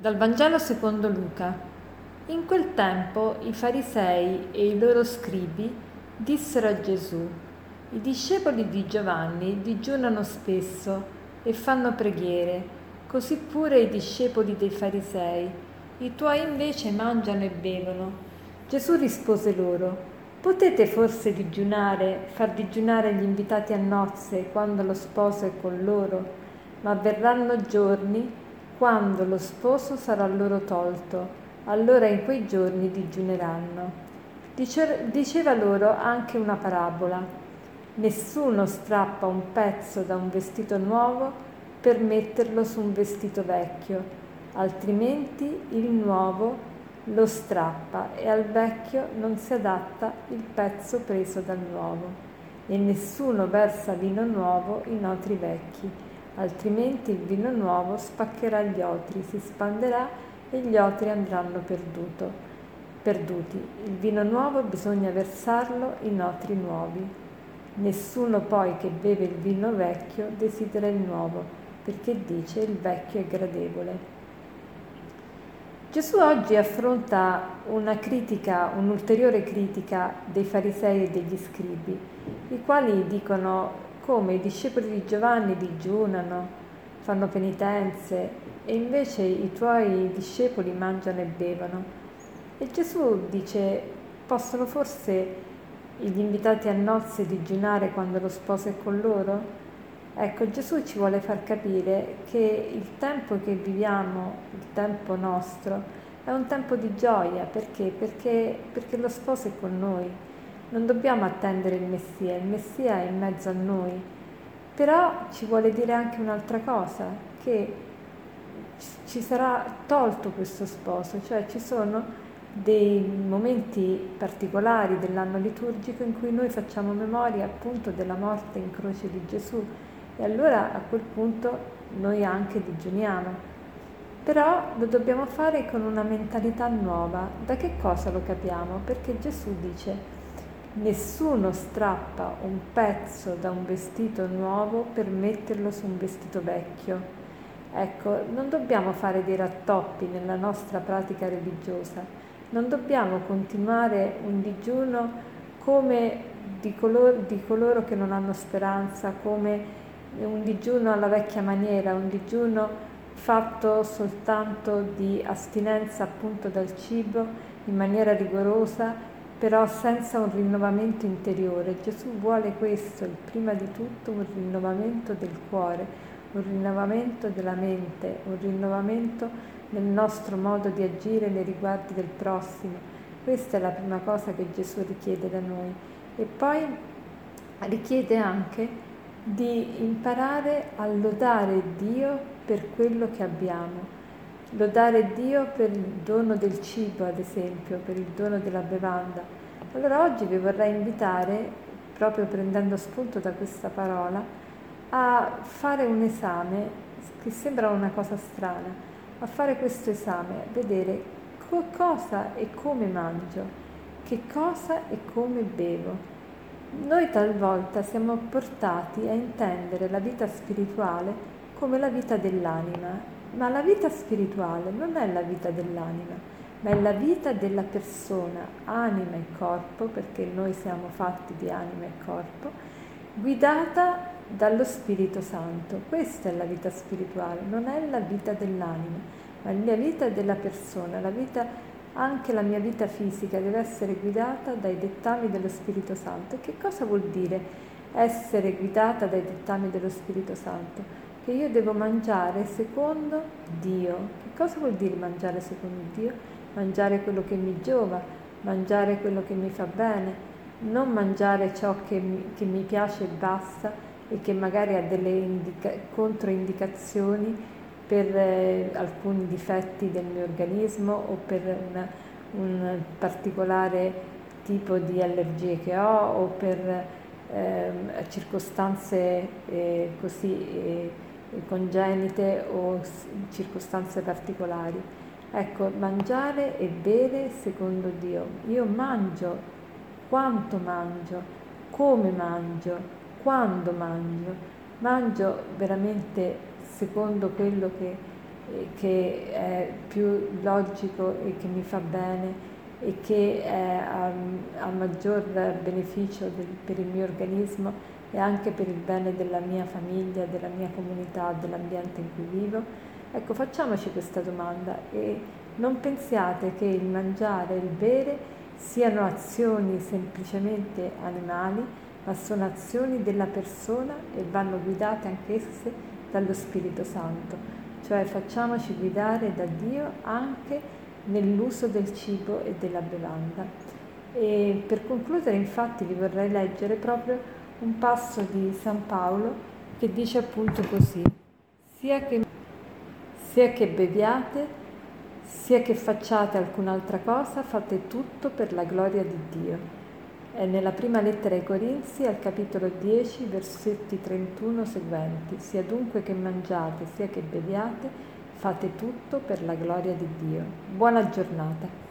Dal Vangelo secondo Luca. In quel tempo i farisei e i loro scribi dissero a Gesù, i discepoli di Giovanni digiunano spesso e fanno preghiere, così pure i discepoli dei farisei, i tuoi invece mangiano e bevono. Gesù rispose loro, potete forse digiunare, far digiunare gli invitati a nozze quando lo sposo è con loro, ma verranno giorni quando lo sposo sarà loro tolto, allora in quei giorni digiuneranno. diceva loro anche una parabola. Nessuno strappa un pezzo da un vestito nuovo per metterlo su un vestito vecchio, altrimenti il nuovo lo strappa e al vecchio non si adatta il pezzo preso dal nuovo. E nessuno versa vino nuovo in otri vecchi altrimenti il vino nuovo spaccherà gli otri, si spanderà e gli otri andranno perduto, perduti. Il vino nuovo bisogna versarlo in otri nuovi. Nessuno poi che beve il vino vecchio desidera il nuovo, perché dice il vecchio è gradevole. Gesù oggi affronta una critica, un'ulteriore critica dei farisei e degli scribi, i quali dicono come i discepoli di Giovanni digiunano, fanno penitenze e invece i tuoi discepoli mangiano e bevono. E Gesù dice, possono forse gli invitati a nozze digiunare quando lo sposo è con loro? Ecco, Gesù ci vuole far capire che il tempo che viviamo, il tempo nostro, è un tempo di gioia, perché? Perché, perché lo sposo è con noi non dobbiamo attendere il Messia, il Messia è in mezzo a noi. Però ci vuole dire anche un'altra cosa, che ci sarà tolto questo sposo, cioè ci sono dei momenti particolari dell'anno liturgico in cui noi facciamo memoria appunto della morte in croce di Gesù e allora a quel punto noi anche digiuniamo. Però lo dobbiamo fare con una mentalità nuova. Da che cosa lo capiamo? Perché Gesù dice Nessuno strappa un pezzo da un vestito nuovo per metterlo su un vestito vecchio. Ecco, non dobbiamo fare dei rattoppi nella nostra pratica religiosa, non dobbiamo continuare un digiuno come di coloro, di coloro che non hanno speranza, come un digiuno alla vecchia maniera, un digiuno fatto soltanto di astinenza appunto dal cibo in maniera rigorosa però senza un rinnovamento interiore. Gesù vuole questo, prima di tutto un rinnovamento del cuore, un rinnovamento della mente, un rinnovamento nel nostro modo di agire nei riguardi del prossimo. Questa è la prima cosa che Gesù richiede da noi. E poi richiede anche di imparare a lodare Dio per quello che abbiamo lodare Dio per il dono del cibo, ad esempio, per il dono della bevanda. Allora oggi vi vorrei invitare, proprio prendendo spunto da questa parola, a fare un esame che sembra una cosa strana, a fare questo esame, vedere cosa e come mangio, che cosa e come bevo. Noi talvolta siamo portati a intendere la vita spirituale come la vita dell'anima ma la vita spirituale non è la vita dell'anima, ma è la vita della persona, anima e corpo, perché noi siamo fatti di anima e corpo, guidata dallo Spirito Santo. Questa è la vita spirituale, non è la vita dell'anima, ma la vita della persona, la vita, anche la mia vita fisica deve essere guidata dai dettami dello Spirito Santo. Che cosa vuol dire essere guidata dai dettami dello Spirito Santo? Che io devo mangiare secondo Dio. Che cosa vuol dire mangiare secondo Dio? Mangiare quello che mi giova, mangiare quello che mi fa bene, non mangiare ciò che mi, che mi piace e basta e che magari ha delle indica- controindicazioni per eh, alcuni difetti del mio organismo o per una, un particolare tipo di allergie che ho o per eh, circostanze eh, così eh, congenite o circostanze particolari. Ecco, mangiare e bere secondo Dio. Io mangio, quanto mangio, come mangio, quando mangio. Mangio veramente secondo quello che che è più logico e che mi fa bene e che è a, a maggior beneficio del, per il mio organismo e anche per il bene della mia famiglia, della mia comunità, dell'ambiente in cui vivo? Ecco, facciamoci questa domanda e non pensiate che il mangiare e il bere siano azioni semplicemente animali, ma sono azioni della persona e vanno guidate anch'esse dallo Spirito Santo. Cioè facciamoci guidare da Dio anche nell'uso del cibo e della bevanda. E per concludere infatti vi vorrei leggere proprio un passo di San Paolo che dice appunto così, sia che, sia che beviate, sia che facciate alcun'altra cosa, fate tutto per la gloria di Dio. È nella prima lettera ai Corinzi, al capitolo 10, versetti 31 seguenti. Sia dunque che mangiate, sia che beviate, fate tutto per la gloria di Dio. Buona giornata.